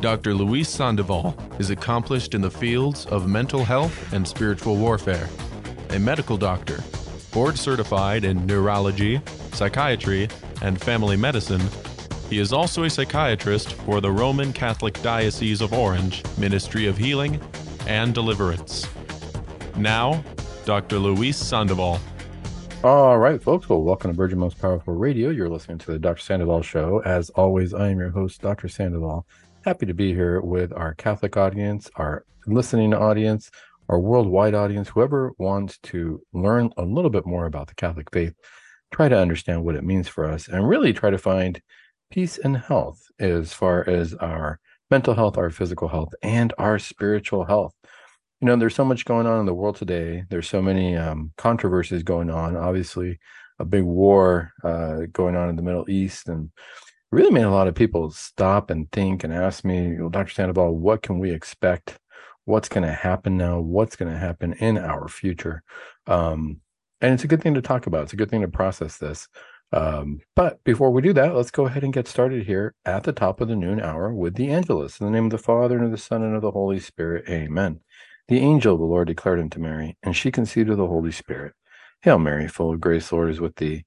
Dr. Luis Sandoval is accomplished in the fields of mental health and spiritual warfare, a medical doctor, board certified in neurology, psychiatry, and family medicine. He is also a psychiatrist for the Roman Catholic Diocese of Orange Ministry of Healing and Deliverance. Now, Dr. Luis Sandoval. All right, folks. Well, welcome to Virgin Most Powerful Radio. You're listening to the Dr. Sandoval Show. As always, I am your host, Dr. Sandoval. Happy to be here with our Catholic audience, our listening audience, our worldwide audience, whoever wants to learn a little bit more about the Catholic faith, try to understand what it means for us, and really try to find peace and health as far as our mental health, our physical health, and our spiritual health. You know there's so much going on in the world today. There's so many um, controversies going on. Obviously a big war uh, going on in the middle east and really made a lot of people stop and think and ask me well, dr sandoval what can we expect? What's going to happen now? What's going to happen in our future? Um, and it's a good thing to talk about. It's a good thing to process this. Um, but before we do that let's go ahead and get started here at the top of the noon hour with the angelus. In the name of the father and of the son and of the holy spirit amen. The angel of the Lord declared unto Mary, and she conceived of the Holy Spirit. Hail Mary, full of grace, Lord is with thee.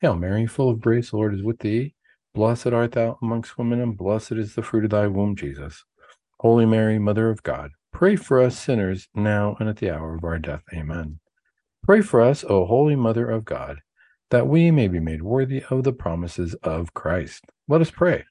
Hail Mary, full of grace, the Lord is with thee. Blessed art thou amongst women, and blessed is the fruit of thy womb, Jesus. Holy Mary, Mother of God, pray for us sinners, now and at the hour of our death. Amen. Pray for us, O Holy Mother of God, that we may be made worthy of the promises of Christ. Let us pray.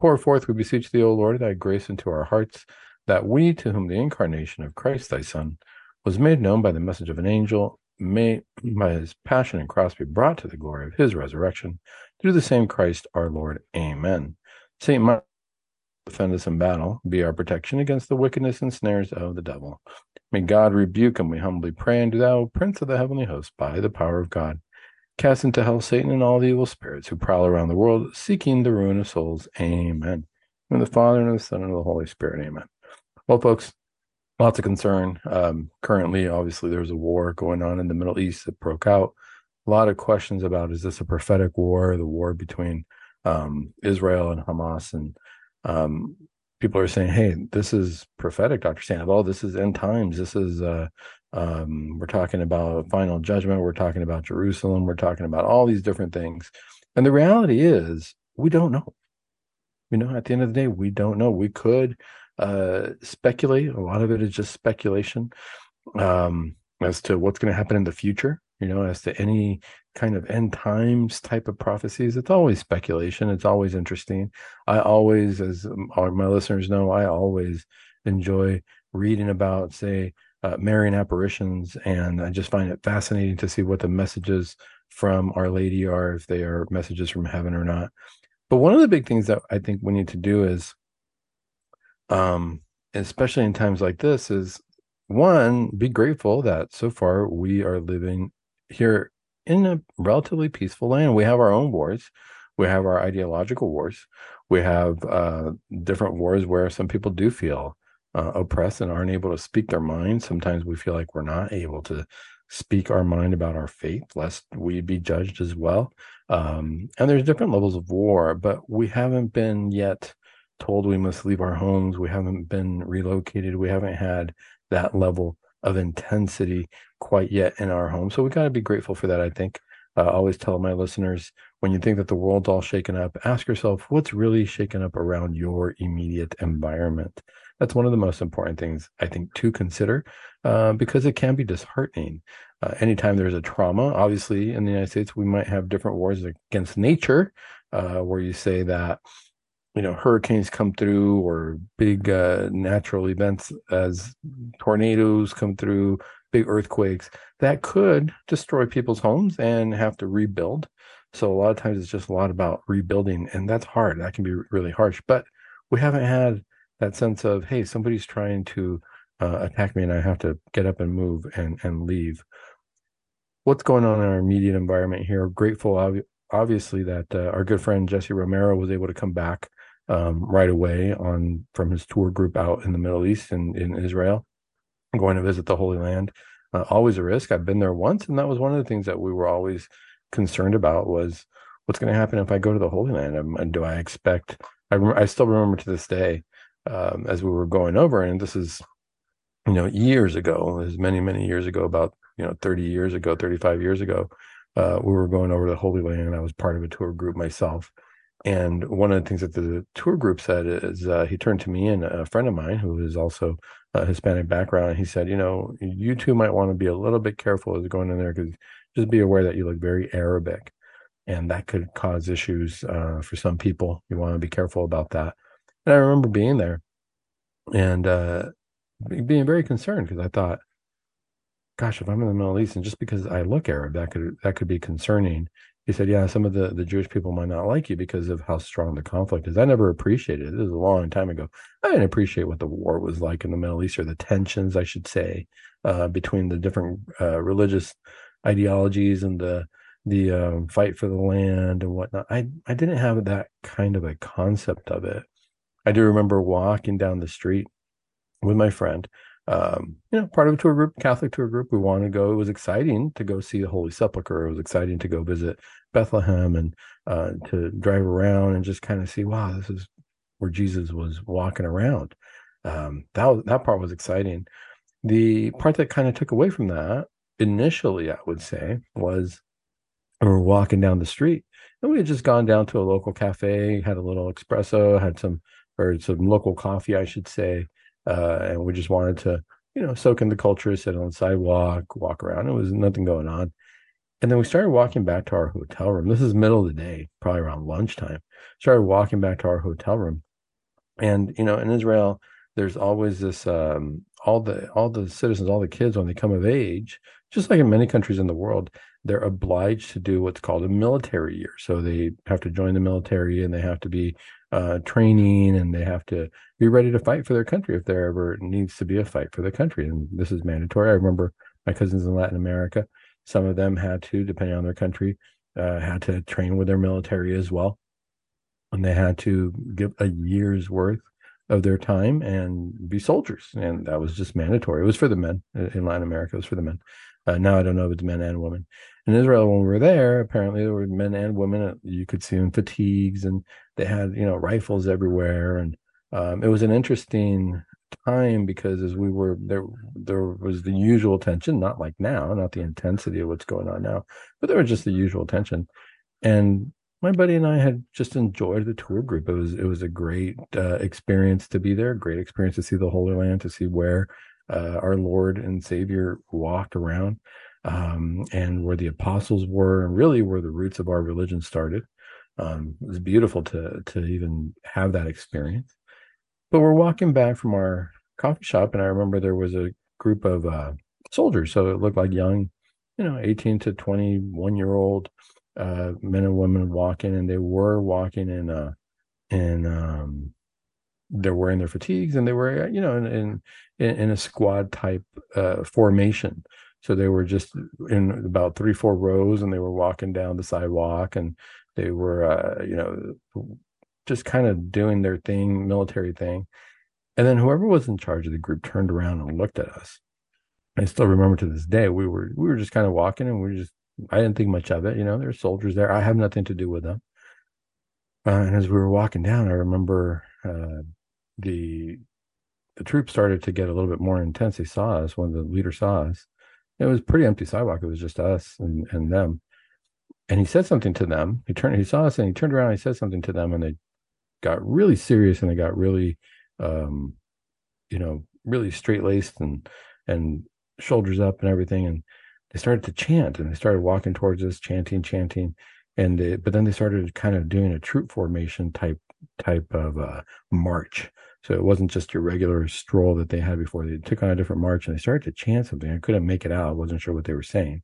Pour forth, we beseech thee, O Lord, thy grace into our hearts, that we, to whom the incarnation of Christ thy Son was made known by the message of an angel, may by his passion and cross be brought to the glory of his resurrection, through the same Christ our Lord. Amen. Saint Michael, defend us in battle, be our protection against the wickedness and snares of the devil. May God rebuke him, we humbly pray, and do thou, Prince of the heavenly host, by the power of God, Cast into hell Satan and all the evil spirits who prowl around the world seeking the ruin of souls. Amen. In the Father and the Son and the Holy Spirit. Amen. Well, folks, lots of concern. Um, currently, obviously, there's a war going on in the Middle East that broke out. A lot of questions about is this a prophetic war, the war between um, Israel and Hamas? And um, people are saying, hey, this is prophetic, Dr. Sandoval. This is end times. This is uh, um, we're talking about final judgment. We're talking about Jerusalem. We're talking about all these different things. And the reality is, we don't know. You know, at the end of the day, we don't know. We could uh, speculate. A lot of it is just speculation um, as to what's going to happen in the future. You know, as to any kind of end times type of prophecies. It's always speculation. It's always interesting. I always, as my listeners know, I always enjoy reading about, say, uh, Marian apparitions, and I just find it fascinating to see what the messages from Our Lady are, if they are messages from heaven or not. But one of the big things that I think we need to do is, um, especially in times like this, is one, be grateful that so far we are living here in a relatively peaceful land. We have our own wars. We have our ideological wars. We have uh, different wars where some people do feel uh, oppressed and aren't able to speak their mind. Sometimes we feel like we're not able to speak our mind about our faith, lest we be judged as well. Um, and there's different levels of war, but we haven't been yet told we must leave our homes. We haven't been relocated. We haven't had that level of intensity quite yet in our home. So we got to be grateful for that, I think. Uh, I always tell my listeners when you think that the world's all shaken up, ask yourself what's really shaken up around your immediate environment that's one of the most important things I think to consider uh, because it can be disheartening. Uh, anytime there's a trauma, obviously in the United States, we might have different wars against nature, uh, where you say that you know hurricanes come through or big uh, natural events as tornadoes come through, big earthquakes that could destroy people's homes and have to rebuild. So a lot of times it's just a lot about rebuilding, and that's hard. That can be really harsh, but we haven't had that sense of hey, somebody's trying to uh, attack me, and I have to get up and move and and leave. What's going on in our immediate environment here? Grateful, obviously, that uh, our good friend Jesse Romero was able to come back um, right away on from his tour group out in the Middle East and in Israel, going to visit the Holy Land. Uh, always a risk. I've been there once, and that was one of the things that we were always concerned about was what's going to happen if I go to the Holy Land? Um, do I expect? I I still remember to this day um, as we were going over, and this is you know years ago, as many many years ago, about you know thirty years ago, thirty five years ago. Uh, we were going over to the Holy Land, and I was part of a tour group myself. And one of the things that the tour group said is uh, he turned to me and a friend of mine who is also a Hispanic background. He said, you know, you two might want to be a little bit careful as going in there because just be aware that you look very Arabic and that could cause issues uh, for some people. You want to be careful about that. And I remember being there and uh, being very concerned because I thought, gosh, if I'm in the Middle East and just because I look Arab, that could that could be concerning. He said, yeah, some of the, the Jewish people might not like you because of how strong the conflict is. I never appreciated it. This was a long time ago. I didn't appreciate what the war was like in the Middle East or the tensions, I should say, uh, between the different uh, religious ideologies and the the um, fight for the land and whatnot. I I didn't have that kind of a concept of it. I do remember walking down the street with my friend, um, you know, part of a tour group, Catholic tour group. We wanted to go. It was exciting to go see the Holy Sepulchre. It was exciting to go visit Bethlehem and uh, to drive around and just kind of see, wow, this is where Jesus was walking around. Um, that that part was exciting. The part that kind of took away from that initially, I would say, was we were walking down the street and we had just gone down to a local cafe, had a little espresso, had some or some local coffee, I should say, uh, and we just wanted to, you know, soak in the culture, sit on the sidewalk, walk around. It was nothing going on. And then we started walking back to our hotel room. This is middle of the day, probably around lunchtime. Started walking back to our hotel room. And, you know, in Israel, there's always this um, all the all the citizens, all the kids when they come of age, just like in many countries in the world, they're obliged to do what's called a military year. So they have to join the military and they have to be uh, training and they have to be ready to fight for their country if there ever needs to be a fight for the country. And this is mandatory. I remember my cousins in Latin America, some of them had to, depending on their country, uh, had to train with their military as well. And they had to give a year's worth of their time and be soldiers. And that was just mandatory. It was for the men in Latin America. It was for the men. Uh, now I don't know if it's men and women. In Israel, when we were there, apparently there were men and women. You could see in fatigues, and they had you know rifles everywhere, and um, it was an interesting time because as we were there, there was the usual tension, not like now, not the intensity of what's going on now, but there was just the usual tension. And my buddy and I had just enjoyed the tour group. It was it was a great uh, experience to be there, great experience to see the Holy Land, to see where uh, our Lord and Savior walked around, um, and where the apostles were, and really where the roots of our religion started. Um, it was beautiful to to even have that experience. But we're walking back from our coffee shop, and I remember there was a group of uh, soldiers, so it looked like young, you know, eighteen to twenty one year old uh, men and women walking, and they were walking in uh in um they're wearing their fatigues and they were you know in in, in a squad type uh, formation so they were just in about three four rows and they were walking down the sidewalk and they were uh, you know just kind of doing their thing military thing and then whoever was in charge of the group turned around and looked at us i still remember to this day we were we were just kind of walking and we just i didn't think much of it you know there's soldiers there i have nothing to do with them uh, and as we were walking down i remember uh, the the troops started to get a little bit more intense. They saw us when the leader saw us. It was pretty empty sidewalk. It was just us and, and them. And he said something to them. He turned, he saw us and he turned around and he said something to them and they got really serious and they got really, um, you know, really straight laced and, and shoulders up and everything. And they started to chant and they started walking towards us, chanting, chanting. And they, but then they started kind of doing a troop formation type, type of, uh, march so it wasn't just your regular stroll that they had before. They took on a different march and they started to chant something. I couldn't make it out. I wasn't sure what they were saying.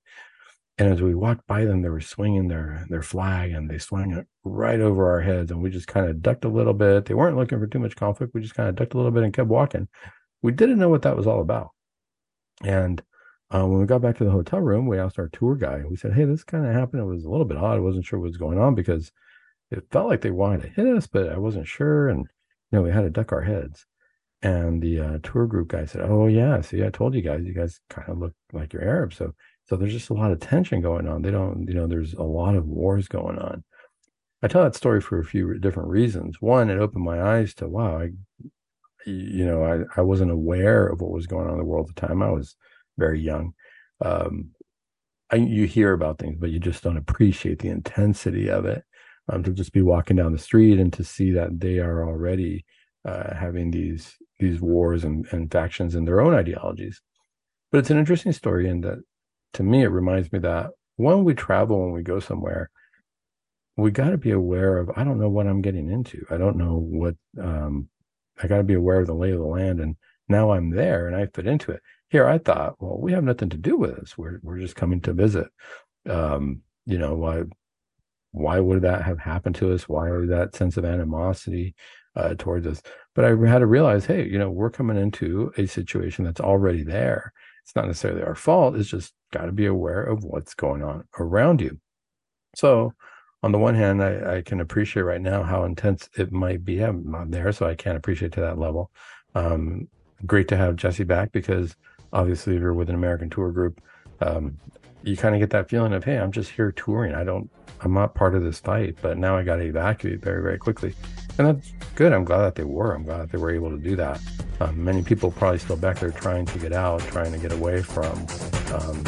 And as we walked by them, they were swinging their their flag, and they swung it right over our heads, and we just kind of ducked a little bit. They weren't looking for too much conflict. We just kind of ducked a little bit and kept walking. We didn't know what that was all about. And uh, when we got back to the hotel room, we asked our tour guide. We said, "Hey, this kind of happened. It was a little bit odd. I wasn't sure what was going on because it felt like they wanted to hit us, but I wasn't sure, and you know, we had to duck our heads." And the uh, tour group guy said, "Oh yeah, see, I told you guys. You guys kind of look like you're Arab, so so there's just a lot of tension going on. They don't, you know, there's a lot of wars going on." I tell that story for a few different reasons. One, it opened my eyes to wow, I, you know, I, I wasn't aware of what was going on in the world at the time. I was very young. Um, I, you hear about things, but you just don't appreciate the intensity of it. Um, to just be walking down the street and to see that they are already uh, having these these wars and, and factions and their own ideologies. But it's an interesting story in that, to me, it reminds me that when we travel, when we go somewhere, we got to be aware of. I don't know what I'm getting into. I don't know what. Um, I got to be aware of the lay of the land, and now I'm there and I fit into it. Here, I thought, well, we have nothing to do with this. We're we're just coming to visit. Um, you know, why why would that have happened to us? Why that sense of animosity uh, towards us? But I had to realize, hey, you know, we're coming into a situation that's already there. It's not necessarily our fault. It's just got to be aware of what's going on around you. So, on the one hand, I, I, can appreciate right now how intense it might be. I'm not there, so I can't appreciate to that level. Um, great to have Jesse back because obviously if you're with an American tour group, um, you kind of get that feeling of, hey, I'm just here touring. I don't, I'm not part of this fight, but now I got to evacuate very, very quickly. And that's good. I'm glad that they were. I'm glad that they were able to do that. Um, many people probably still back there trying to get out, trying to get away from um,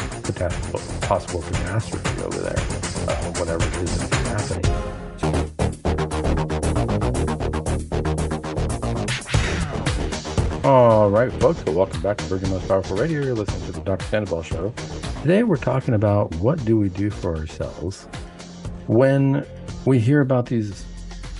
possible catastrophe over there, uh, whatever it is that's happening. All right, folks. Welcome back to Virgin Most Powerful Radio. You're listening to the Dr. Sandoval Show. Today we're talking about what do we do for ourselves when we hear about these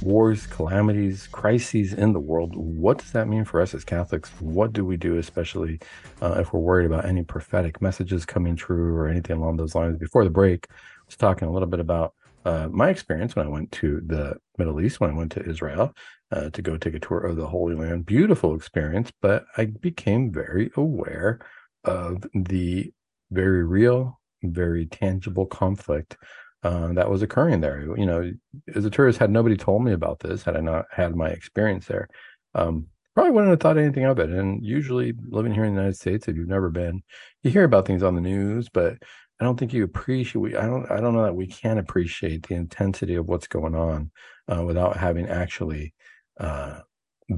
wars, calamities, crises in the world. What does that mean for us as Catholics? What do we do, especially uh, if we're worried about any prophetic messages coming true or anything along those lines? Before the break, I was talking a little bit about uh, my experience when I went to the Middle East, when I went to Israel, uh, to go take a tour of the Holy Land. Beautiful experience, but I became very aware of the very real, very tangible conflict uh, that was occurring there. You know, as a tourist, had nobody told me about this, had I not had my experience there, um, probably wouldn't have thought anything of it. And usually, living here in the United States, if you've never been, you hear about things on the news, but I don't think you appreciate. I don't. I don't know that we can appreciate the intensity of what's going on uh, without having actually uh,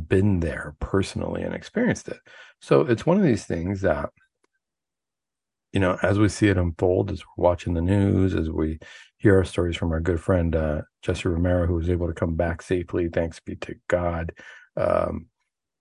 been there personally and experienced it. So it's one of these things that, you know, as we see it unfold, as we're watching the news, as we hear our stories from our good friend uh, Jesse Romero, who was able to come back safely, thanks be to God. Um,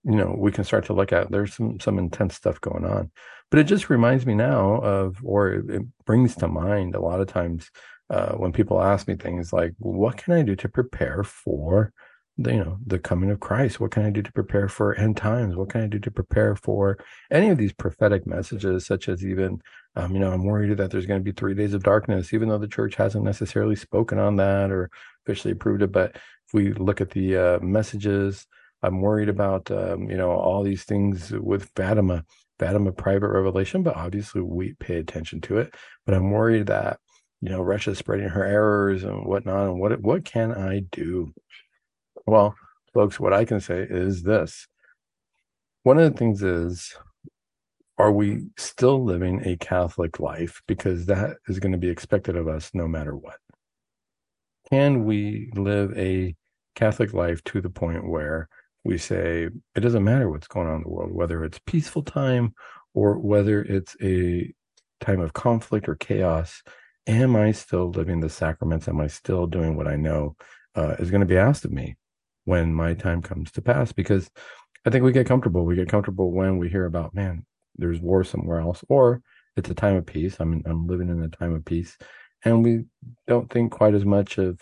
you know, we can start to look at there's some some intense stuff going on, but it just reminds me now of, or it brings to mind a lot of times uh, when people ask me things like, "What can I do to prepare for?" The, you know the coming of christ. What can i do to prepare for end times? What can i do to prepare for any of these prophetic messages such as even um, you know i'm worried that there's going to be three days of darkness even though the church hasn't necessarily spoken on that or officially approved it. But if we look at the uh, messages i'm worried about um, you know all these things with fatima. Fatima private revelation but obviously we pay attention to it. But i'm worried that you know russia's spreading her errors and whatnot and what what can i do well, folks, what I can say is this. One of the things is, are we still living a Catholic life? Because that is going to be expected of us no matter what. Can we live a Catholic life to the point where we say it doesn't matter what's going on in the world, whether it's peaceful time or whether it's a time of conflict or chaos? Am I still living the sacraments? Am I still doing what I know uh, is going to be asked of me? When my time comes to pass because I think we get comfortable. We get comfortable when we hear about, man, there's war somewhere else, or it's a time of peace. I'm I'm living in a time of peace, and we don't think quite as much of,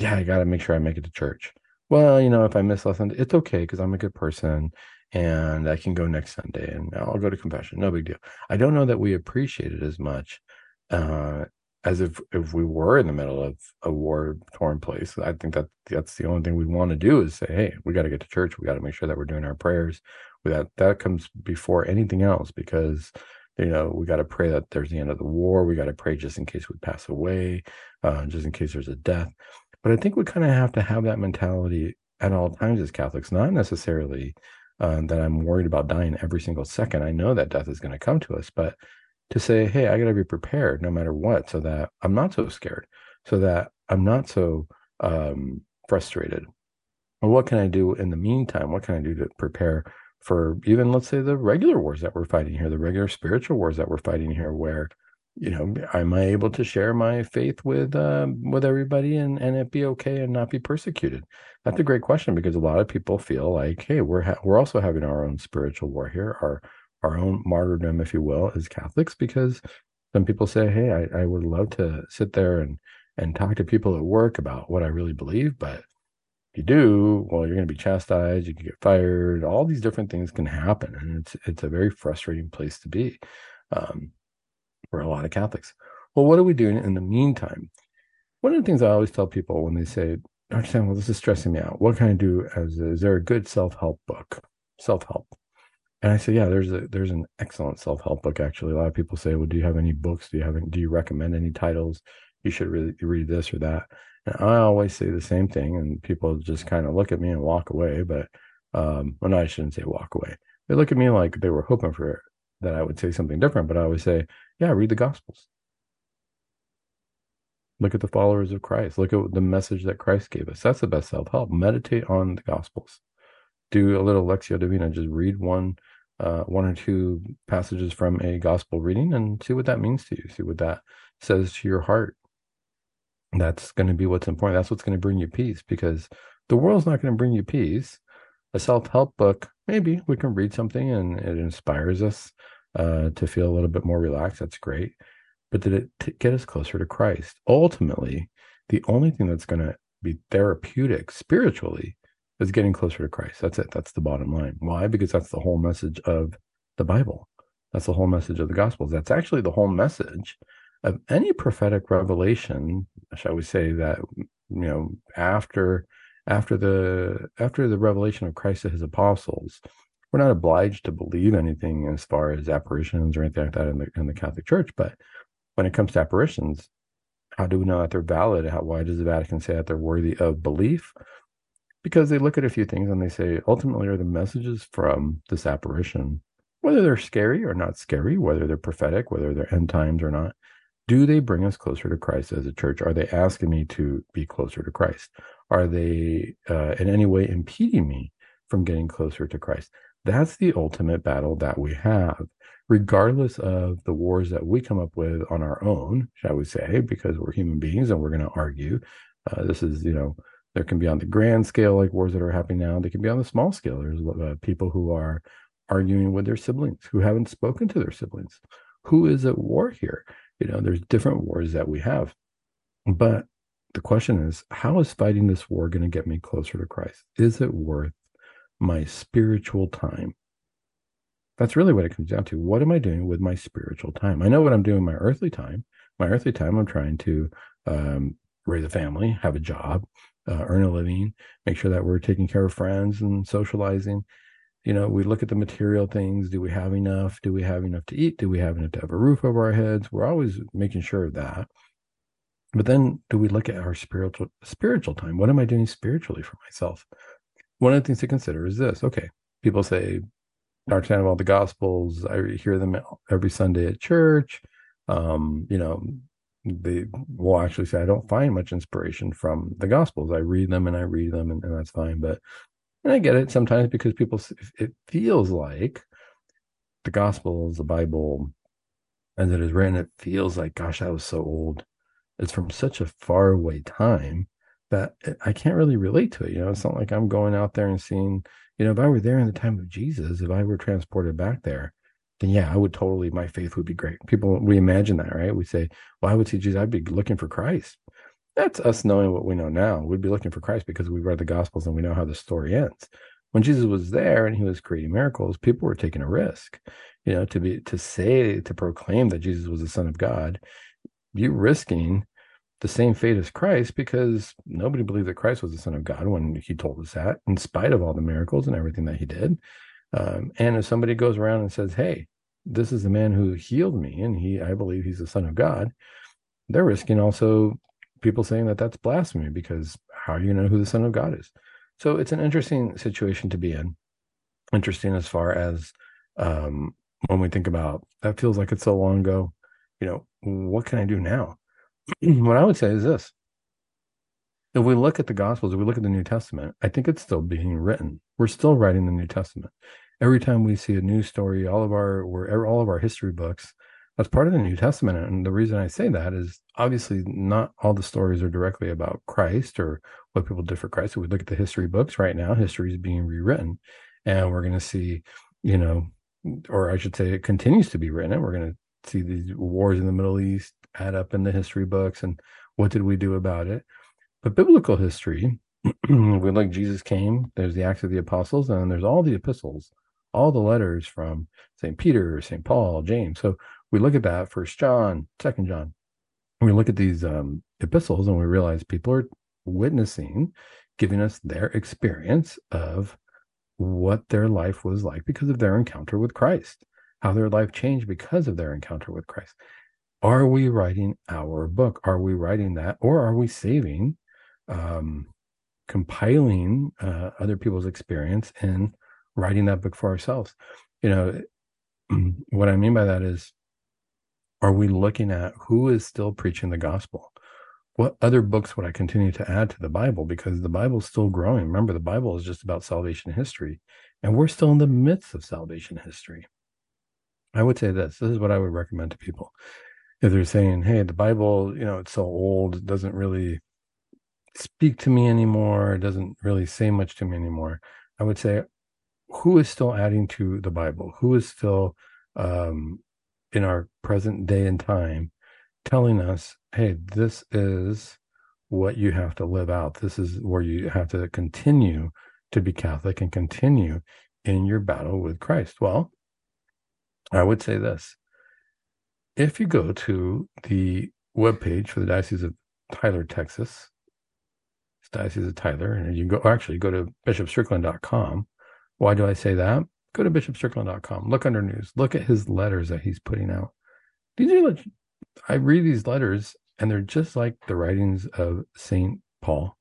yeah, I got to make sure I make it to church. Well, you know, if I miss lesson, it's okay because I'm a good person and I can go next Sunday and I'll go to confession. No big deal. I don't know that we appreciate it as much uh, as if if we were in the middle of a war torn place. I think that that's the only thing we want to do is say, hey, we got to get to church. We got to make sure that we're doing our prayers. That that comes before anything else because you know we got to pray that there's the end of the war. We got to pray just in case we pass away, uh, just in case there's a death. But I think we kind of have to have that mentality at all times as Catholics, not necessarily uh, that I'm worried about dying every single second. I know that death is going to come to us, but to say, hey, I got to be prepared no matter what, so that I'm not so scared, so that I'm not so um, frustrated. Well, what can I do in the meantime? What can I do to prepare for even, let's say, the regular wars that we're fighting here, the regular spiritual wars that we're fighting here, where you know, am I able to share my faith with uh, with everybody and and it be okay and not be persecuted? That's a great question because a lot of people feel like, hey, we're ha- we're also having our own spiritual war here, our our own martyrdom, if you will, as Catholics, because some people say, hey, I, I would love to sit there and and talk to people at work about what I really believe, but if you do, well, you're going to be chastised, you can get fired, all these different things can happen, and it's it's a very frustrating place to be um, for a lot of Catholics. Well, what are we doing in the meantime? One of the things I always tell people when they say, Dr. Sam, well, this is stressing me out. What can I do as is there a good self-help book? Self-help. And I say, yeah, there's a there's an excellent self help book actually. A lot of people say, well, do you have any books? Do you have any, do you recommend any titles? You should really read this or that. And I always say the same thing, and people just kind of look at me and walk away. But um, well, no, I shouldn't say walk away. They look at me like they were hoping for that I would say something different. But I always say, yeah, read the Gospels. Look at the followers of Christ. Look at the message that Christ gave us. That's the best self help. Meditate on the Gospels. Do a little Lectio Divina. Just read one uh, one or two passages from a gospel reading and see what that means to you. See what that says to your heart. That's going to be what's important. That's what's going to bring you peace because the world's not going to bring you peace. A self help book, maybe we can read something and it inspires us uh, to feel a little bit more relaxed. That's great. But did it t- get us closer to Christ? Ultimately, the only thing that's going to be therapeutic spiritually is getting closer to Christ. That's it. That's the bottom line. Why? Because that's the whole message of the Bible. That's the whole message of the Gospels. That's actually the whole message of any prophetic revelation, shall we say that you know after after the after the revelation of Christ to his apostles, we're not obliged to believe anything as far as apparitions or anything like that in the in the Catholic Church. But when it comes to apparitions, how do we know that they're valid? How, why does the Vatican say that they're worthy of belief? Because they look at a few things and they say ultimately are the messages from this apparition whether they're scary or not scary whether they're prophetic whether they're end times or not do they bring us closer to christ as a church? Are they asking me to be closer to christ? Are they uh, in any way impeding me from getting closer to christ? That's the ultimate battle that we have regardless of the wars that we come up with on our own shall we say because we're human beings and we're going to argue uh, this is you know there can be on the grand scale, like wars that are happening now. They can be on the small scale. There's uh, people who are arguing with their siblings, who haven't spoken to their siblings. Who is at war here? You know, there's different wars that we have. But the question is, how is fighting this war going to get me closer to Christ? Is it worth my spiritual time? That's really what it comes down to. What am I doing with my spiritual time? I know what I'm doing my earthly time. My earthly time, I'm trying to um, raise a family, have a job, uh, earn a living, make sure that we're taking care of friends and socializing. You know, we look at the material things. Do we have enough? Do we have enough to eat? Do we have enough to have a roof over our heads? We're always making sure of that. But then do we look at our spiritual spiritual time? What am I doing spiritually for myself? One of the things to consider is this. Okay, people say, Dr. Sandoval, the Gospels, I hear them every Sunday at church. Um, you know, they will actually say, I don't find much inspiration from the Gospels. I read them and I read them, and, and that's fine. But and I get it sometimes because people, it feels like the Gospels, the Bible, as it is written, it feels like, gosh, that was so old. It's from such a far away time that I can't really relate to it. You know, it's not like I'm going out there and seeing, you know, if I were there in the time of Jesus, if I were transported back there, then yeah, I would totally, my faith would be great. People, we imagine that, right? We say, well, I would see Jesus, I'd be looking for Christ. That's us knowing what we know now. We'd be looking for Christ because we read the Gospels and we know how the story ends. When Jesus was there and he was creating miracles, people were taking a risk, you know, to be, to say, to proclaim that Jesus was the Son of God. you risking the same fate as Christ because nobody believed that Christ was the Son of God when he told us that, in spite of all the miracles and everything that he did. Um, and if somebody goes around and says, "Hey, this is the man who healed me, and he, I believe he's the Son of God," they're risking also people saying that that's blasphemy because how do you know who the Son of God is? So it's an interesting situation to be in. Interesting as far as um, when we think about that feels like it's so long ago. You know, what can I do now? what I would say is this. If we look at the Gospels, if we look at the New Testament, I think it's still being written. We're still writing the New Testament. Every time we see a news story, all of our we're all of our history books, that's part of the New Testament. And the reason I say that is obviously not all the stories are directly about Christ or what people did for Christ. If we look at the history books right now, history is being rewritten. And we're going to see, you know, or I should say it continues to be written. And we're going to see these wars in the Middle East add up in the history books and what did we do about it. But biblical history, we look, Jesus came, there's the Acts of the Apostles, and there's all the epistles, all the letters from St. Peter, St. Paul, James. So we look at that first john second john we look at these um, epistles and we realize people are witnessing giving us their experience of what their life was like because of their encounter with christ how their life changed because of their encounter with christ are we writing our book are we writing that or are we saving um, compiling uh, other people's experience and writing that book for ourselves you know what i mean by that is are we looking at who is still preaching the gospel? What other books would I continue to add to the Bible? Because the Bible is still growing. Remember, the Bible is just about salvation history, and we're still in the midst of salvation history. I would say this this is what I would recommend to people. If they're saying, hey, the Bible, you know, it's so old, it doesn't really speak to me anymore, it doesn't really say much to me anymore. I would say, who is still adding to the Bible? Who is still um, in our present day and time telling us, hey, this is what you have to live out. This is where you have to continue to be Catholic and continue in your battle with Christ. Well, I would say this. If you go to the webpage for the Diocese of Tyler, Texas, Diocese of Tyler, and you go actually go to bishopstrickland.com. Why do I say that? go to bishopstrickland.com, look under news, look at his letters that he's putting out. These are, I read these letters and they're just like the writings of St. Paul.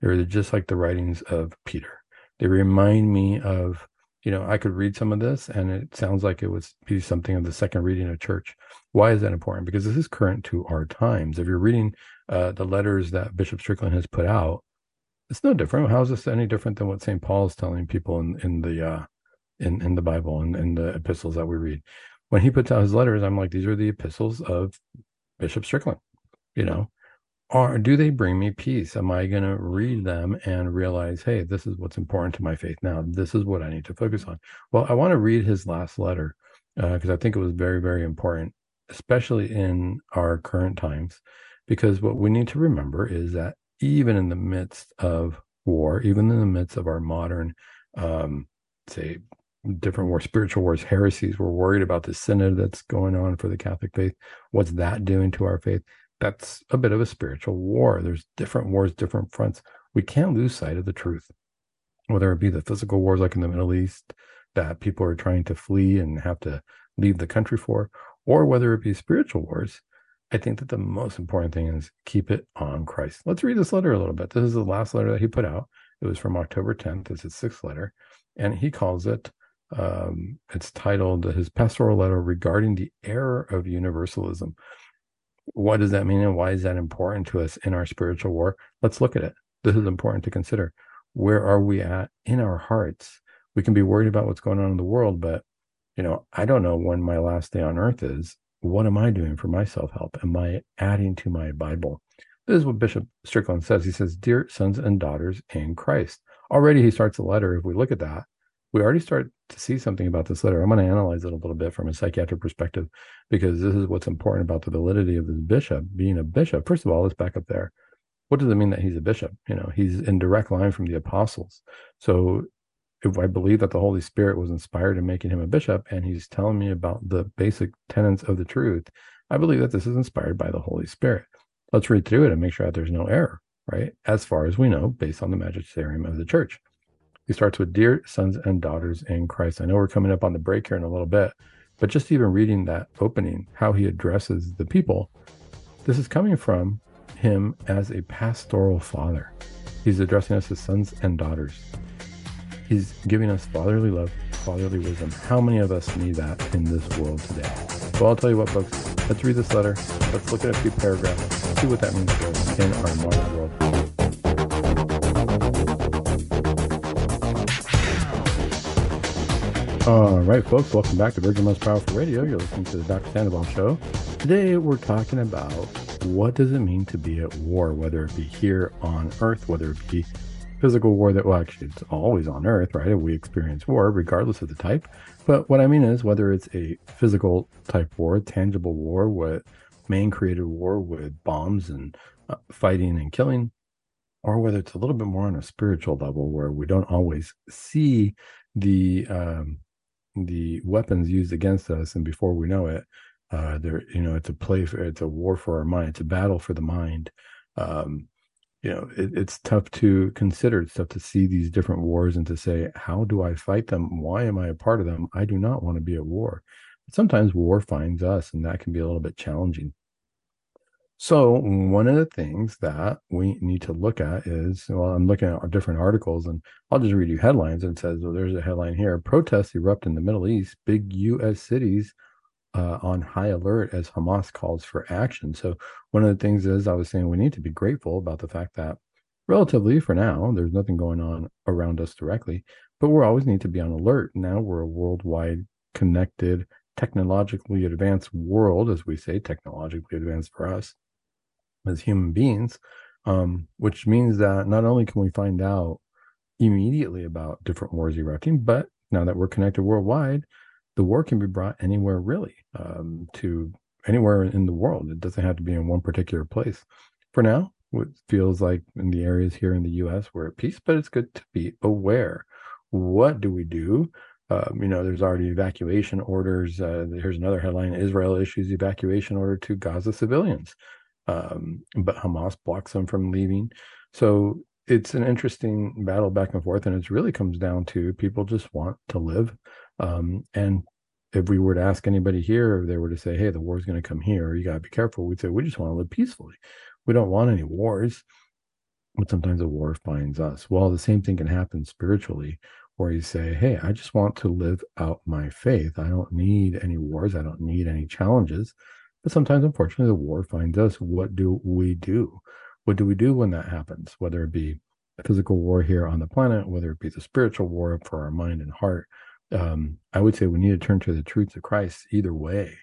They're just like the writings of Peter. They remind me of, you know, I could read some of this and it sounds like it would be something of the second reading of church. Why is that important? Because this is current to our times. If you're reading uh, the letters that Bishop Strickland has put out, it's no different. How is this any different than what St. Paul is telling people in, in the uh, in, in the Bible and in the epistles that we read. When he puts out his letters, I'm like, these are the epistles of Bishop Strickland. You know, or do they bring me peace? Am I going to read them and realize, hey, this is what's important to my faith now? This is what I need to focus on. Well, I want to read his last letter because uh, I think it was very, very important, especially in our current times, because what we need to remember is that even in the midst of war, even in the midst of our modern, um, say, different wars, spiritual wars, heresies. We're worried about the synod that's going on for the Catholic faith. What's that doing to our faith? That's a bit of a spiritual war. There's different wars, different fronts. We can't lose sight of the truth, whether it be the physical wars like in the Middle East that people are trying to flee and have to leave the country for, or whether it be spiritual wars. I think that the most important thing is keep it on Christ. Let's read this letter a little bit. This is the last letter that he put out. It was from October 10th. It's his sixth letter. And he calls it um, it's titled his pastoral letter regarding the error of universalism. What does that mean, and why is that important to us in our spiritual war? Let's look at it. This is important to consider. Where are we at in our hearts? We can be worried about what's going on in the world, but you know, I don't know when my last day on earth is. What am I doing for my self help? Am I adding to my Bible? This is what Bishop Strickland says. He says, Dear sons and daughters in Christ. Already he starts the letter. If we look at that, we already start to see something about this letter. I'm going to analyze it a little bit from a psychiatric perspective because this is what's important about the validity of this bishop being a bishop. First of all, let's back up there. What does it mean that he's a bishop? You know, he's in direct line from the apostles. So I believe that the Holy Spirit was inspired in making him a bishop and he's telling me about the basic tenets of the truth, I believe that this is inspired by the Holy Spirit. Let's read through it and make sure that there's no error, right? As far as we know, based on the magisterium of the church. He starts with Dear sons and daughters in Christ. I know we're coming up on the break here in a little bit, but just even reading that opening, how he addresses the people, this is coming from him as a pastoral father. He's addressing us as sons and daughters. He's giving us fatherly love, fatherly wisdom. How many of us need that in this world today? Well, I'll tell you what, folks. Let's read this letter. Let's look at a few paragraphs, see what that means for us in our modern world. All right, folks, welcome back to Virgin Most Powerful Radio. You're listening to the Dr. Sandoval Show. Today, we're talking about what does it mean to be at war, whether it be here on Earth, whether it be physical war that, well, actually, it's always on Earth, right? We experience war regardless of the type. But what I mean is whether it's a physical type war, tangible war, what man created war with bombs and uh, fighting and killing, or whether it's a little bit more on a spiritual level where we don't always see the um, the weapons used against us, and before we know it, uh, there you know it's a play for it's a war for our mind, it's a battle for the mind. Um, you know it, it's tough to consider. It's tough to see these different wars and to say how do i fight them? Why am i a part of them? I do not want to be at war. But sometimes war finds us and that can be a little bit challenging. So one of the things that we need to look at is well i'm looking at different articles and i'll just read you headlines and says well there's a headline here protests erupt in the middle east. Big us cities uh, on high alert as Hamas calls for action. So, one of the things is I was saying we need to be grateful about the fact that, relatively for now, there's nothing going on around us directly, but we always need to be on alert. Now we're a worldwide connected, technologically advanced world, as we say, technologically advanced for us as human beings, um, which means that not only can we find out immediately about different wars erupting, but now that we're connected worldwide, the war can be brought anywhere really um, to anywhere in the world. It doesn't have to be in one particular place. For now, it feels like in the areas here in the U.S. we're at peace, but it's good to be aware. What do we do? Um, you know, there's already evacuation orders. Uh, here's another headline: Israel issues evacuation order to Gaza civilians, um, but Hamas blocks them from leaving. So it's an interesting battle back and forth, and it really comes down to people just want to live um, and if we were to ask anybody here, if they were to say, hey, the war's going to come here, you got to be careful, we'd say, we just want to live peacefully. We don't want any wars. But sometimes a war finds us. Well, the same thing can happen spiritually, where you say, hey, I just want to live out my faith. I don't need any wars. I don't need any challenges. But sometimes, unfortunately, the war finds us. What do we do? What do we do when that happens? Whether it be a physical war here on the planet, whether it be the spiritual war for our mind and heart, um, I would say we need to turn to the truths of Christ either way,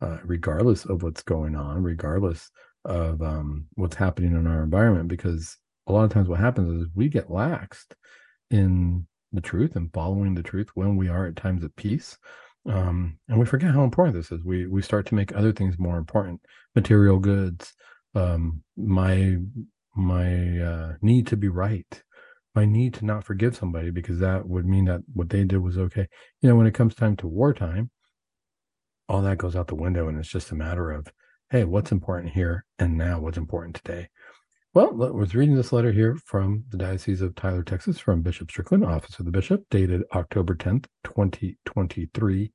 uh, regardless of what's going on, regardless of um, what's happening in our environment. Because a lot of times what happens is we get laxed in the truth and following the truth when we are at times of peace. Um, and we forget how important this is. We we start to make other things more important, material goods, um, my my uh, need to be right, my need to not forgive somebody because that would mean that what they did was okay. You know, when it comes time to wartime, all that goes out the window and it's just a matter of, hey, what's important here and now what's important today. Well, I was reading this letter here from the Diocese of Tyler, Texas, from Bishop Strickland, Office of the Bishop, dated October 10th, 2023.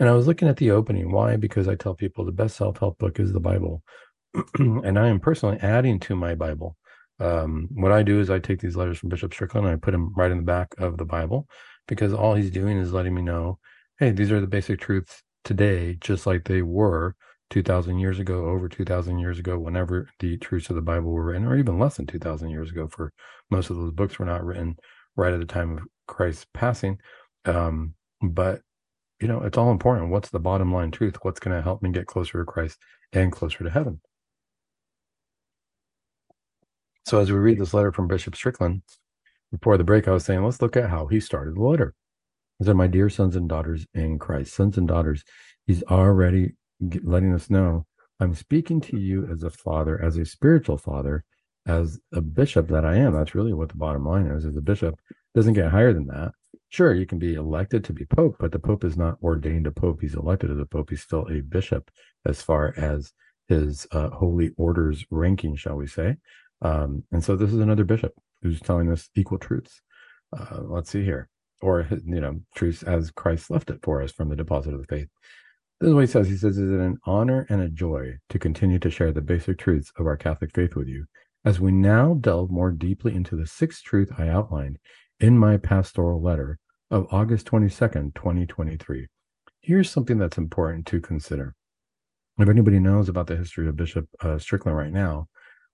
And I was looking at the opening. Why? Because I tell people the best self help book is the Bible. and I am personally adding to my Bible um, what I do is I take these letters from Bishop Strickland and I put them right in the back of the Bible because all he's doing is letting me know, hey, these are the basic truths today, just like they were 2,000 years ago, over 2,000 years ago, whenever the truths of the Bible were written, or even less than 2,000 years ago, for most of those books were not written right at the time of Christ's passing. Um, but, you know, it's all important. What's the bottom line truth? What's going to help me get closer to Christ and closer to heaven? So as we read this letter from Bishop Strickland, before the break, I was saying, let's look at how he started the letter. He said, My dear sons and daughters in Christ, sons and daughters, he's already letting us know I'm speaking to you as a father, as a spiritual father, as a bishop that I am. That's really what the bottom line is. As a bishop, doesn't get higher than that. Sure, you can be elected to be pope, but the pope is not ordained a pope. He's elected as a pope. He's still a bishop. as far as his uh, holy orders ranking, shall we say. Um, and so this is another bishop who's telling us equal truths. Uh, let's see here. Or, you know, truths as Christ left it for us from the deposit of the faith. This is what he says. He says, Is it an honor and a joy to continue to share the basic truths of our Catholic faith with you as we now delve more deeply into the sixth truth I outlined in my pastoral letter of August 22nd, 2023. Here's something that's important to consider. If anybody knows about the history of Bishop uh, Strickland right now,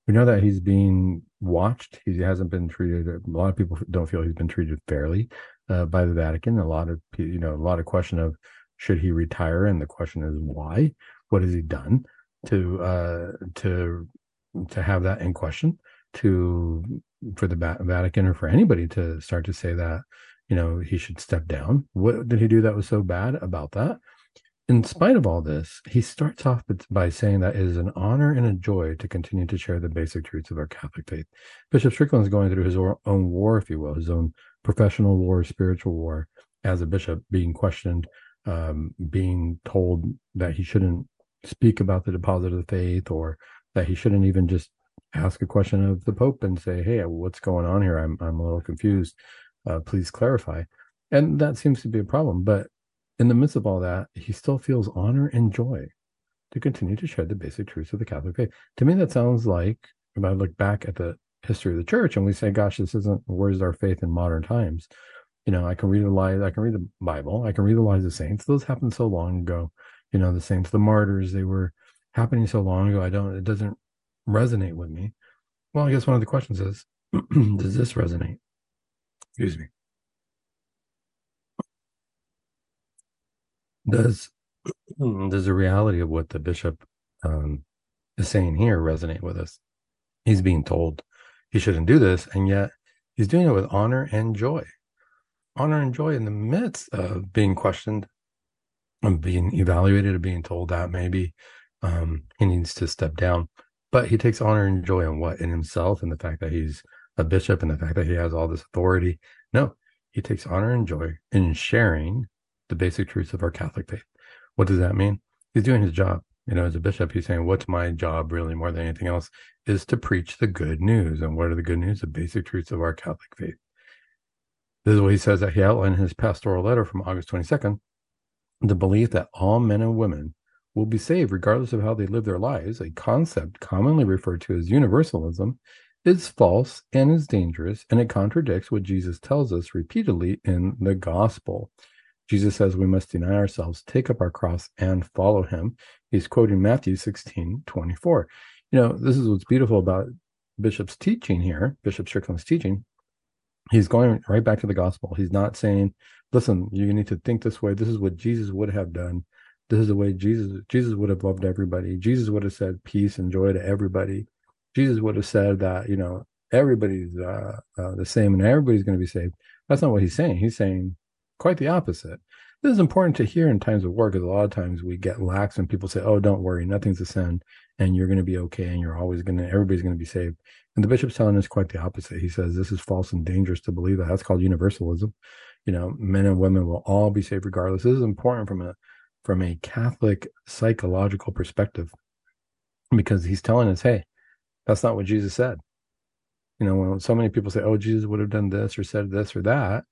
we know that he's being watched. He hasn't been treated. A lot of people don't feel he's been treated fairly uh, by the Vatican. A lot of you know, a lot of question of should he retire, and the question is why? What has he done to uh, to to have that in question? To for the Vatican or for anybody to start to say that you know he should step down. What did he do that was so bad about that? In spite of all this, he starts off by saying that it is an honor and a joy to continue to share the basic truths of our Catholic faith. Bishop Strickland is going through his own war, if you will, his own professional war, spiritual war as a bishop, being questioned, um, being told that he shouldn't speak about the deposit of the faith or that he shouldn't even just ask a question of the Pope and say, Hey, what's going on here? I'm, I'm a little confused. Uh, please clarify. And that seems to be a problem. But in the midst of all that, he still feels honor and joy to continue to share the basic truths of the Catholic faith. To me, that sounds like, if I look back at the history of the church and we say, gosh, this isn't, where's our faith in modern times? You know, I can read the lives, I can read the Bible, I can read the lives of saints. Those happened so long ago. You know, the saints, the martyrs, they were happening so long ago. I don't, it doesn't resonate with me. Well, I guess one of the questions is, does this resonate? Excuse me. Does does the reality of what the bishop um, is saying here resonate with us? He's being told he shouldn't do this, and yet he's doing it with honor and joy. Honor and joy in the midst of being questioned, and being evaluated, and being told that maybe um, he needs to step down. But he takes honor and joy in what? In himself and the fact that he's a bishop and the fact that he has all this authority. No, he takes honor and joy in sharing the basic truths of our Catholic faith. What does that mean? He's doing his job. You know, as a bishop, he's saying, What's my job really more than anything else is to preach the good news. And what are the good news? The basic truths of our Catholic faith. This is what he says that he outlined in his pastoral letter from August 22nd the belief that all men and women will be saved regardless of how they live their lives, a concept commonly referred to as universalism, is false and is dangerous, and it contradicts what Jesus tells us repeatedly in the gospel. Jesus says we must deny ourselves, take up our cross, and follow him. He's quoting Matthew 16, 24. You know, this is what's beautiful about Bishop's teaching here, Bishop Strickland's teaching. He's going right back to the gospel. He's not saying, listen, you need to think this way. This is what Jesus would have done. This is the way Jesus Jesus would have loved everybody. Jesus would have said peace and joy to everybody. Jesus would have said that, you know, everybody's uh, uh, the same and everybody's going to be saved. That's not what he's saying. He's saying quite the opposite. This is important to hear in times of war because a lot of times we get lax and people say, "Oh, don't worry, nothing's a sin, and you're going to be okay, and you're always going to, everybody's going to be saved." And the bishop's telling us quite the opposite. He says this is false and dangerous to believe that. That's called universalism. You know, men and women will all be saved regardless. This is important from a from a Catholic psychological perspective because he's telling us, "Hey, that's not what Jesus said." You know, when so many people say, "Oh, Jesus would have done this or said this or that,"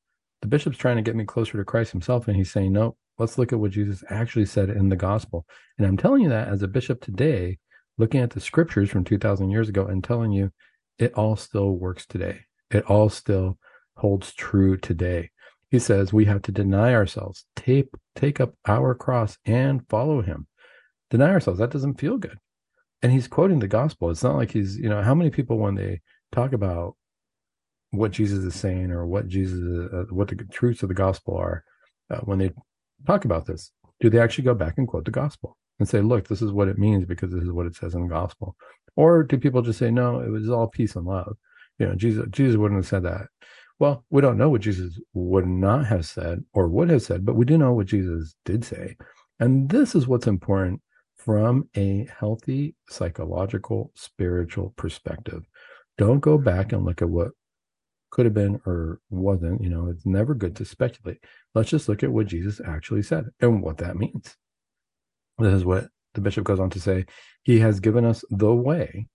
the bishop's trying to get me closer to Christ himself. And he's saying, no, let's look at what Jesus actually said in the gospel. And I'm telling you that as a bishop today, looking at the scriptures from 2000 years ago and telling you it all still works today. It all still holds true today. He says we have to deny ourselves, take, take up our cross and follow him. Deny ourselves. That doesn't feel good. And he's quoting the gospel. It's not like he's, you know, how many people when they talk about what Jesus is saying or what Jesus, uh, what the truths of the gospel are uh, when they talk about this. Do they actually go back and quote the gospel and say, look, this is what it means because this is what it says in the gospel? Or do people just say, no, it was all peace and love? You know, Jesus, Jesus wouldn't have said that. Well, we don't know what Jesus would not have said or would have said, but we do know what Jesus did say. And this is what's important from a healthy psychological, spiritual perspective. Don't go back and look at what could have been or wasn't. You know, it's never good to speculate. Let's just look at what Jesus actually said and what that means. This is what the bishop goes on to say, He has given us the way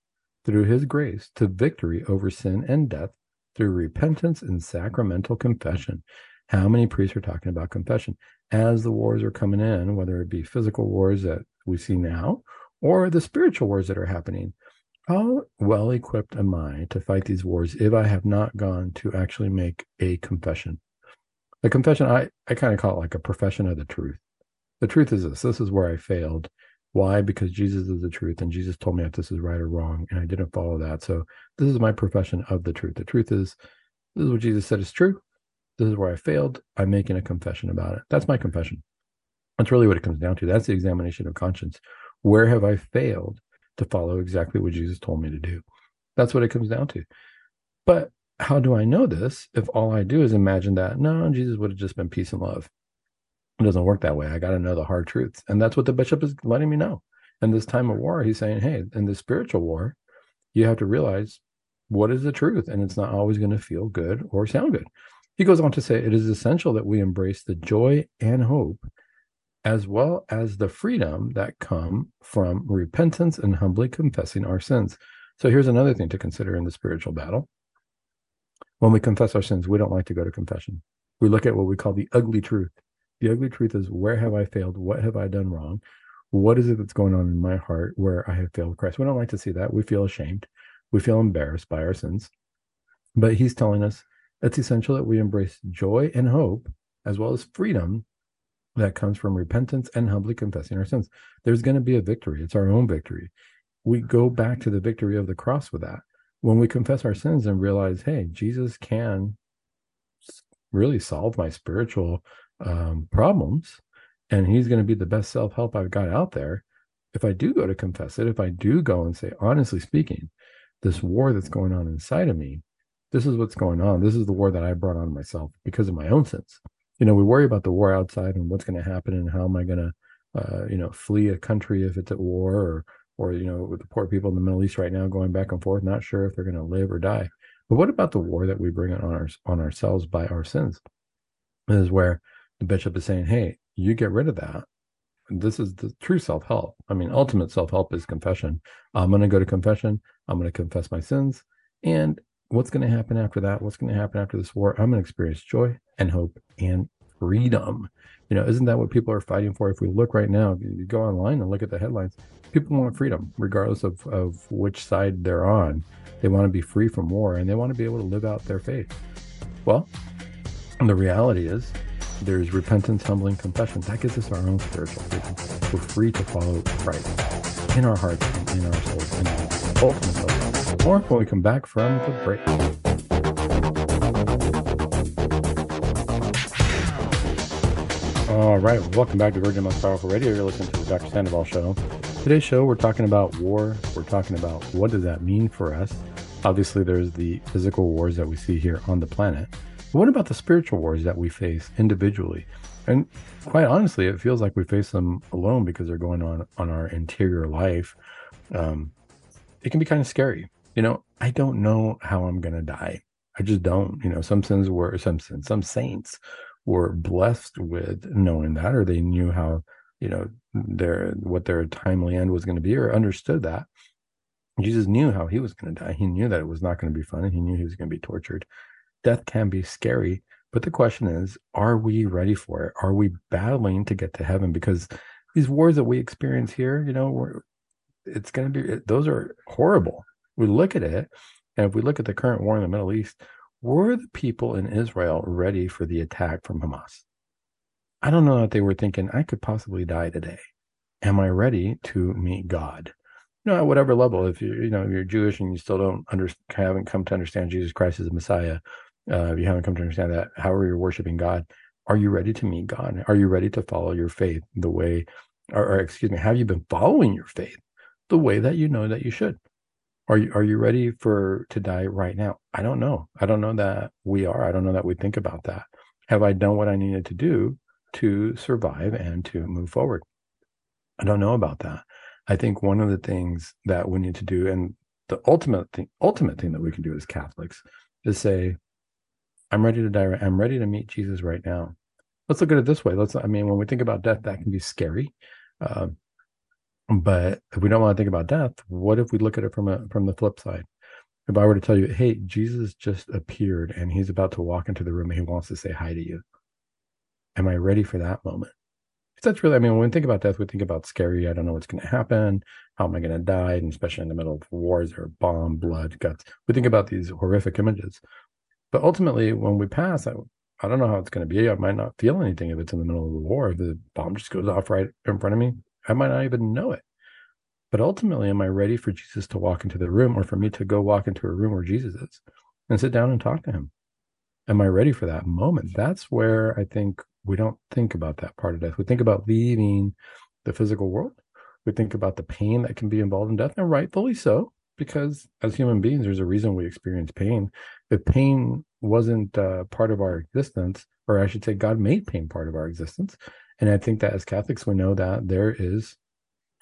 through His grace to victory over sin and death through repentance and sacramental confession. How many priests are talking about confession? As the wars are coming in, whether it be physical wars that we see now or the spiritual wars that are happening, how well equipped am I to fight these wars if I have not gone to actually make a confession? The confession, I, I kind of call it like a profession of the truth. The truth is this this is where I failed. Why? Because Jesus is the truth, and Jesus told me if this is right or wrong, and I didn't follow that. So this is my profession of the truth. The truth is, this is what Jesus said is true. This is where I failed. I'm making a confession about it. That's my confession. That's really what it comes down to. That's the examination of conscience. Where have I failed to follow exactly what Jesus told me to do? That's what it comes down to. But how do I know this if all I do is imagine that no, Jesus would have just been peace and love? It doesn't work that way. I got to know the hard truths. And that's what the bishop is letting me know. In this time of war, he's saying, hey, in this spiritual war, you have to realize what is the truth. And it's not always going to feel good or sound good. He goes on to say, it is essential that we embrace the joy and hope, as well as the freedom that come from repentance and humbly confessing our sins. So here's another thing to consider in the spiritual battle. When we confess our sins, we don't like to go to confession. We look at what we call the ugly truth. The ugly truth is where have I failed? What have I done wrong? What is it that's going on in my heart where I have failed Christ? We don't like to see that. We feel ashamed. We feel embarrassed by our sins. But he's telling us it's essential that we embrace joy and hope, as well as freedom that comes from repentance and humbly confessing our sins. There's going to be a victory. It's our own victory. We go back to the victory of the cross with that. When we confess our sins and realize, hey, Jesus can really solve my spiritual um, problems and he's going to be the best self help I've got out there. If I do go to confess it, if I do go and say, honestly speaking, this war that's going on inside of me, this is what's going on. This is the war that I brought on myself because of my own sins. You know, we worry about the war outside and what's going to happen and how am I going to, uh, you know, flee a country if it's at war or, or, you know, the poor people in the Middle East right now going back and forth, not sure if they're going to live or die. But what about the war that we bring on our, on ourselves by our sins? This is where the bishop is saying, hey, you get rid of that. This is the true self help. I mean, ultimate self help is confession. I'm going to go to confession. I'm going to confess my sins. And what's going to happen after that? What's going to happen after this war? I'm going to experience joy and hope and freedom. You know, isn't that what people are fighting for? If we look right now, if you go online and look at the headlines, people want freedom, regardless of, of which side they're on. They want to be free from war and they want to be able to live out their faith. Well, the reality is there's repentance, humbling, confession. That gives us our own spiritual freedom. We're free to follow Christ in our hearts and in our souls and ultimate Or when we come back from the break. All right, welcome back to Virgin Most Powerful Radio. You're listening to the Dr. Sandoval Show. Today's show, we're talking about war. We're talking about what does that mean for us. Obviously, there's the physical wars that we see here on the planet. What about the spiritual wars that we face individually? And quite honestly, it feels like we face them alone because they're going on on our interior life. Um, it can be kind of scary. You know, I don't know how I'm going to die. I just don't. You know, some sins were some sins, some saints were blessed with knowing that, or they knew how you know their what their timely end was going to be, or understood that. Jesus knew how he was going to die. He knew that it was not going to be fun, he knew he was going to be tortured death can be scary. But the question is, are we ready for it? Are we battling to get to heaven? Because these wars that we experience here, you know, it's going to be, those are horrible. We look at it, and if we look at the current war in the Middle East, were the people in Israel ready for the attack from Hamas? I don't know that they were thinking, I could possibly die today. Am I ready to meet God? You know, at whatever level, if you you know you're Jewish and you still don't under haven't come to understand Jesus Christ as the Messiah, uh, if you haven't come to understand that, however you're worshiping God, are you ready to meet God? Are you ready to follow your faith the way, or, or excuse me, have you been following your faith the way that you know that you should? Are you are you ready for to die right now? I don't know. I don't know that we are. I don't know that we think about that. Have I done what I needed to do to survive and to move forward? I don't know about that. I think one of the things that we need to do, and the ultimate thing, ultimate thing that we can do as Catholics, is say, I'm ready to die. I'm ready to meet Jesus right now. Let's look at it this way. Let's, I mean, when we think about death, that can be scary. Uh, But if we don't want to think about death, what if we look at it from a from the flip side? If I were to tell you, hey, Jesus just appeared and he's about to walk into the room and he wants to say hi to you. Am I ready for that moment? That's really, I mean, when we think about death, we think about scary, I don't know what's going to happen. How am I going to die? And especially in the middle of wars or bomb, blood, guts. We think about these horrific images. But ultimately, when we pass, I, I don't know how it's going to be. I might not feel anything if it's in the middle of the war. If the bomb just goes off right in front of me, I might not even know it. But ultimately, am I ready for Jesus to walk into the room or for me to go walk into a room where Jesus is and sit down and talk to him? Am I ready for that moment? That's where I think we don't think about that part of death. We think about leaving the physical world. We think about the pain that can be involved in death, and rightfully so, because as human beings, there's a reason we experience pain. If pain wasn't uh, part of our existence, or I should say, God made pain part of our existence. And I think that as Catholics, we know that there is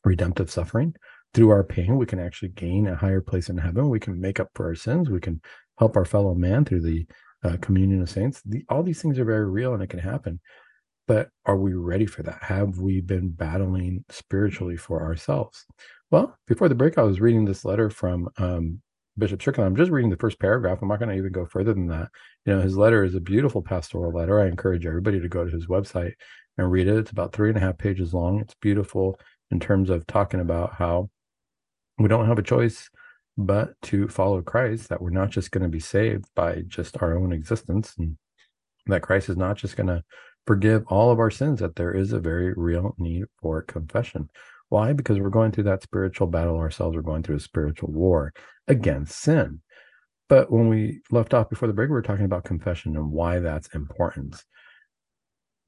redemptive suffering. Through our pain, we can actually gain a higher place in heaven. We can make up for our sins. We can help our fellow man through the uh, communion of saints. The, all these things are very real and it can happen. But are we ready for that? Have we been battling spiritually for ourselves? Well, before the break, I was reading this letter from um, Bishop Strickland. I'm just reading the first paragraph. I'm not going to even go further than that. You know, his letter is a beautiful pastoral letter. I encourage everybody to go to his website and read it. It's about three and a half pages long. It's beautiful in terms of talking about how we don't have a choice but to follow Christ, that we're not just going to be saved by just our own existence, and that Christ is not just going to forgive all of our sins, that there is a very real need for confession. Why? Because we're going through that spiritual battle ourselves. We're going through a spiritual war against sin. But when we left off before the break, we were talking about confession and why that's important.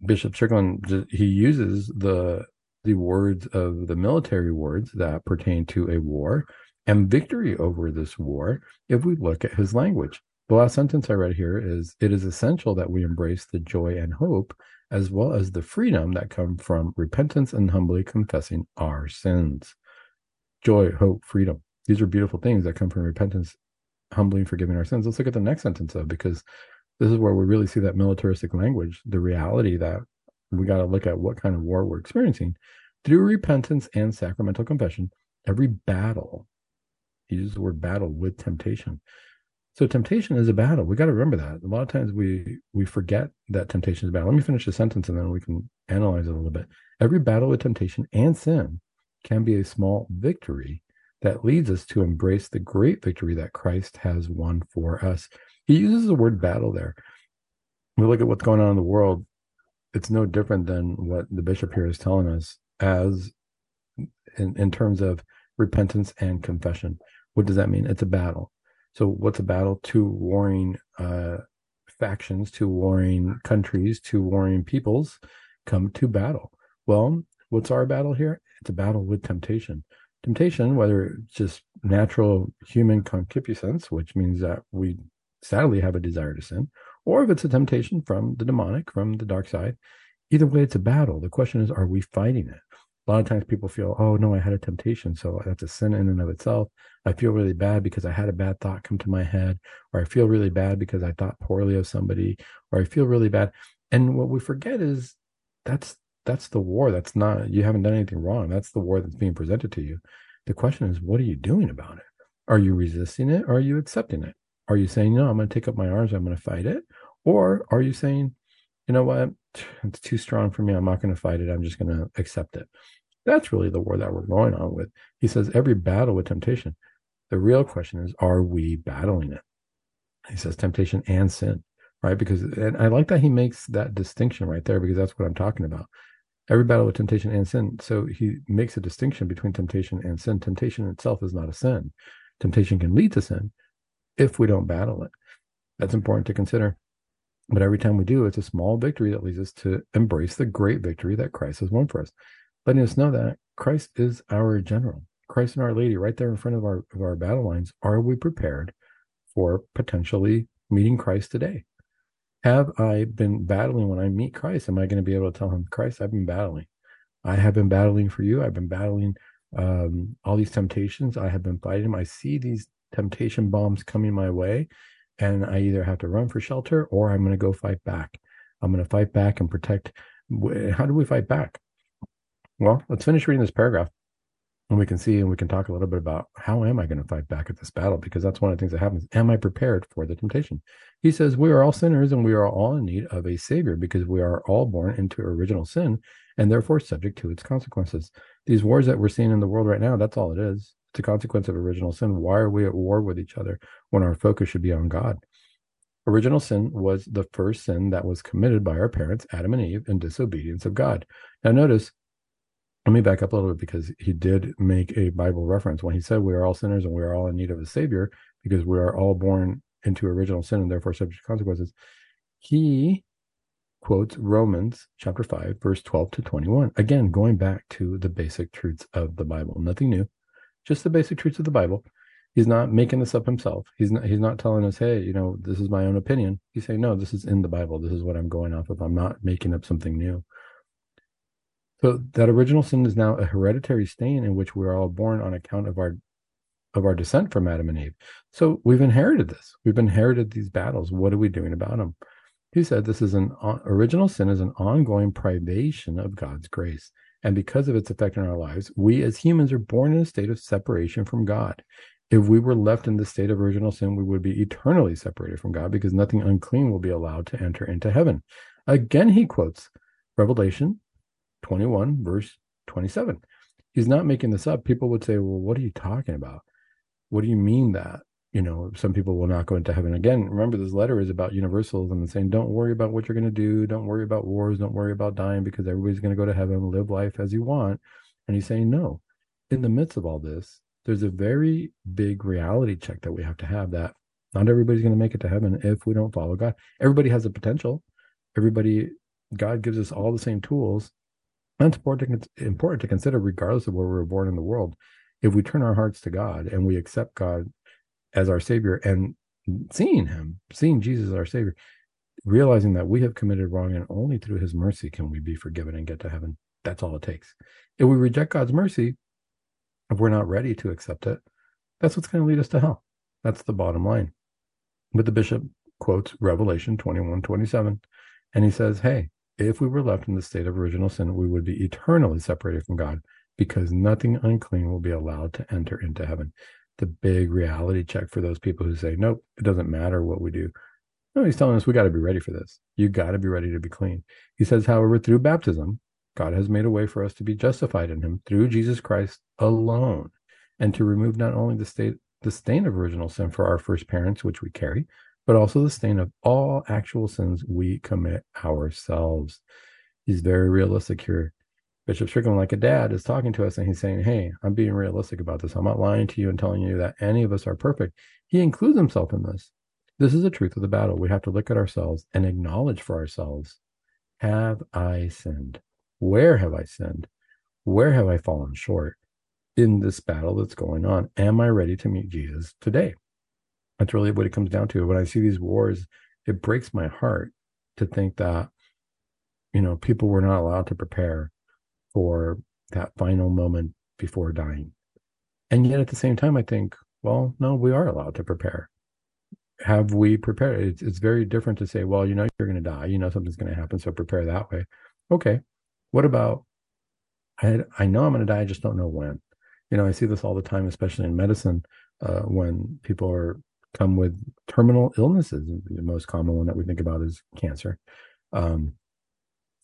Bishop Strickland, he uses the the words of the military words that pertain to a war and victory over this war if we look at his language. The last sentence I read here is It is essential that we embrace the joy and hope, as well as the freedom that come from repentance and humbly confessing our sins. Joy, hope, freedom. These are beautiful things that come from repentance, humbly forgiving our sins. Let's look at the next sentence, though, because this is where we really see that militaristic language, the reality that we got to look at what kind of war we're experiencing. Through repentance and sacramental confession, every battle, he uses the word battle with temptation. So temptation is a battle. We got to remember that. A lot of times we we forget that temptation is a battle. Let me finish the sentence and then we can analyze it a little bit. Every battle with temptation and sin can be a small victory that leads us to embrace the great victory that Christ has won for us. He uses the word battle there. We look at what's going on in the world it's no different than what the bishop here is telling us as in, in terms of repentance and confession. What does that mean? It's a battle. So what's a battle? Two warring uh, factions, two warring countries, two warring peoples come to battle. Well, what's our battle here? It's a battle with temptation. Temptation, whether it's just natural human concupiscence, which means that we sadly have a desire to sin, or if it's a temptation from the demonic, from the dark side. Either way, it's a battle. The question is, are we fighting it? A lot of times people feel, oh, no, I had a temptation. So that's a sin in and of itself. I feel really bad because I had a bad thought come to my head, or I feel really bad because I thought poorly of somebody, or I feel really bad. And what we forget is that's that's the war. That's not you haven't done anything wrong. That's the war that's being presented to you. The question is, what are you doing about it? Are you resisting it or are you accepting it? Are you saying, no, I'm going to take up my arms, I'm going to fight it? Or are you saying, you know what, it's too strong for me, I'm not going to fight it, I'm just going to accept it? That's really the war that we're going on with. He says, every battle with temptation. The real question is, are we battling it? He says, temptation and sin, right? Because, and I like that he makes that distinction right there because that's what I'm talking about. Every battle with temptation and sin. So he makes a distinction between temptation and sin. Temptation itself is not a sin. Temptation can lead to sin, if we don't battle it. That's important to consider. But every time we do, it's a small victory that leads us to embrace the great victory that Christ has won for us. Letting us know that Christ is our general. Christ and Our Lady, right there in front of our of our battle lines. Are we prepared for potentially meeting Christ today? Have I been battling when I meet Christ? Am I going to be able to tell him, Christ, I've been battling. I have been battling for you. I've been battling um, all these temptations. I have been fighting. I see these temptation bombs coming my way and I either have to run for shelter or I'm going to go fight back. I'm going to fight back and protect. How do we fight back? Well, let's finish reading this paragraph. and we can see and we can talk a little bit about how am I going to fight back at this battle? Because that's one of the things that happens. Am I prepared for the temptation? He says, We are all sinners and we are all in need of a savior because we are all born into original sin and therefore subject to its consequences. These wars that we're seeing in the world right now, that's all it is. It's a consequence of original sin. Why are we at war with each other when our focus should be on God? Original sin was the first sin that was committed by our parents, Adam and Eve, in disobedience of God. Now, notice let me back up a little bit because he did make a Bible reference when he said we are all sinners and we are all in need of a savior because we are all born into original sin and therefore subject to consequences. He quotes Romans chapter 5, verse 12 to 21. Again, going back to the basic truths of the Bible. Nothing new, just the basic truths of the Bible. He's not making this up himself. He's not he's not telling us, hey, you know, this is my own opinion. He's saying, no, this is in the Bible. This is what I'm going off of. I'm not making up something new. So that original sin is now a hereditary stain in which we are all born on account of our of our descent from Adam and Eve. So we've inherited this. We've inherited these battles. What are we doing about them? He said this is an uh, original sin is an ongoing privation of God's grace. And because of its effect on our lives, we as humans are born in a state of separation from God. If we were left in the state of original sin, we would be eternally separated from God because nothing unclean will be allowed to enter into heaven. Again, he quotes Revelation 21, verse 27. He's not making this up. People would say, Well, what are you talking about? What do you mean that? You know, some people will not go into heaven. Again, remember, this letter is about universalism and saying, Don't worry about what you're going to do. Don't worry about wars. Don't worry about dying because everybody's going to go to heaven, live life as you want. And he's saying, No. In the midst of all this, there's a very big reality check that we have to have that not everybody's going to make it to heaven if we don't follow God. Everybody has a potential. Everybody, God gives us all the same tools that's important to, important to consider, regardless of where we were born in the world. If we turn our hearts to God and we accept God as our Savior and seeing Him, seeing Jesus as our Savior, realizing that we have committed wrong and only through His mercy can we be forgiven and get to heaven. That's all it takes. If we reject God's mercy, if we're not ready to accept it, that's what's going to lead us to hell. That's the bottom line. But the bishop quotes Revelation 21 27, and he says, Hey, if we were left in the state of original sin, we would be eternally separated from God because nothing unclean will be allowed to enter into heaven. The big reality check for those people who say, nope, it doesn't matter what we do. No, he's telling us we got to be ready for this. You got to be ready to be clean. He says, however, through baptism, God has made a way for us to be justified in him through Jesus Christ alone and to remove not only the state the stain of original sin for our first parents, which we carry, but also the stain of all actual sins we commit ourselves. He's very realistic here. Bishop Strickland, like a dad, is talking to us and he's saying, Hey, I'm being realistic about this. I'm not lying to you and telling you that any of us are perfect. He includes himself in this. This is the truth of the battle. We have to look at ourselves and acknowledge for ourselves Have I sinned? Where have I sinned? Where have I fallen short in this battle that's going on? Am I ready to meet Jesus today? That's really what it comes down to. When I see these wars, it breaks my heart to think that, you know, people were not allowed to prepare for that final moment before dying. And yet at the same time, I think, well, no, we are allowed to prepare. Have we prepared? It's, it's very different to say, well, you know, you're going to die. You know, something's going to happen. So prepare that way. Okay. What about, I, I know I'm going to die. I just don't know when. You know, I see this all the time, especially in medicine, uh, when people are come with terminal illnesses. The most common one that we think about is cancer. Um,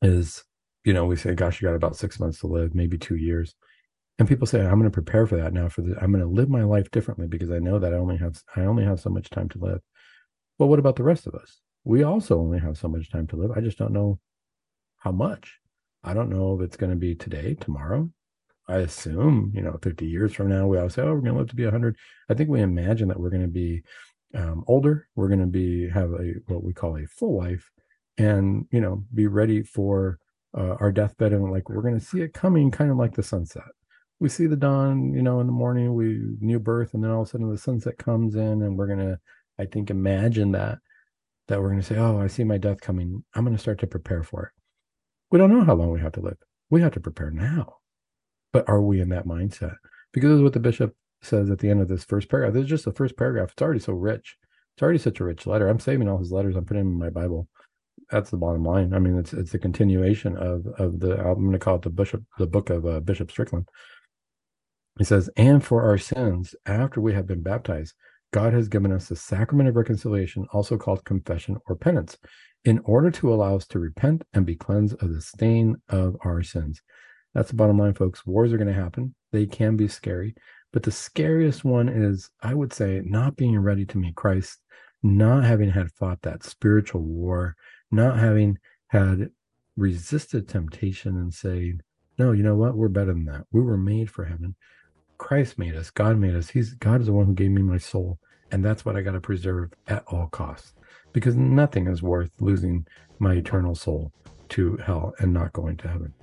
is you know we say, "Gosh, you got about six months to live, maybe two years," and people say, "I'm going to prepare for that now. For the, I'm going to live my life differently because I know that I only have I only have so much time to live." Well, what about the rest of us? We also only have so much time to live. I just don't know how much. I don't know if it's going to be today, tomorrow, I assume, you know, 50 years from now, we all say, oh, we're going to live to be 100. I think we imagine that we're going to be um, older. We're going to be have a what we call a full life, and you know, be ready for uh, our deathbed, and like we're going to see it coming, kind of like the sunset. We see the dawn, you know, in the morning, we new birth, and then all of a sudden the sunset comes in, and we're going to, I think, imagine that that we're going to say, oh, I see my death coming. I'm going to start to prepare for it. We don't know how long we have to live. We have to prepare now but are we in that mindset? Because this is what the bishop says at the end of this first paragraph. This is just the first paragraph. It's already so rich. It's already such a rich letter. I'm saving all his letters. I'm putting them in my Bible. That's the bottom line. I mean, it's it's a continuation of of the. I'm going to call it the bishop, the book of uh, Bishop Strickland. He says, and for our sins, after we have been baptized, God has given us the sacrament of reconciliation, also called confession or penance, in order to allow us to repent and be cleansed of the stain of our sins. That's the bottom line, folks. Wars are going to happen. They can be scary. But the scariest one is, I would say, not being ready to meet Christ, not having had fought that spiritual war, not having had resisted temptation and saying, no, you know what? We're better than that. We were made for heaven. Christ made us. God made us. He's God is the one who gave me my soul. And that's what I got to preserve at all costs. Because nothing is worth losing my eternal soul to hell and not going to heaven.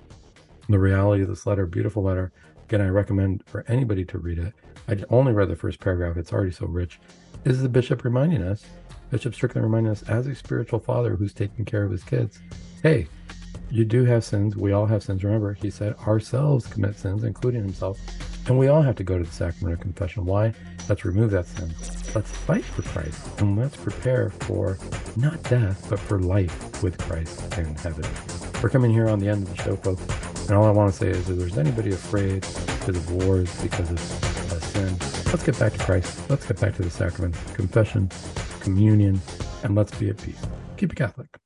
The reality of this letter, beautiful letter. Again, I recommend for anybody to read it. I only read the first paragraph. It's already so rich. Is the bishop reminding us, Bishop Strickland reminding us, as a spiritual father who's taking care of his kids, hey, you do have sins. We all have sins. Remember, he said ourselves commit sins, including himself. And we all have to go to the sacrament of confession. Why? Let's remove that sin. Let's fight for Christ. And let's prepare for not death, but for life with Christ in heaven. We're coming here on the end of the show, folks. And all I want to say is if there's anybody afraid because of wars, because of uh, sin, let's get back to Christ. Let's get back to the sacrament, confession, communion, and let's be at peace. Keep it Catholic.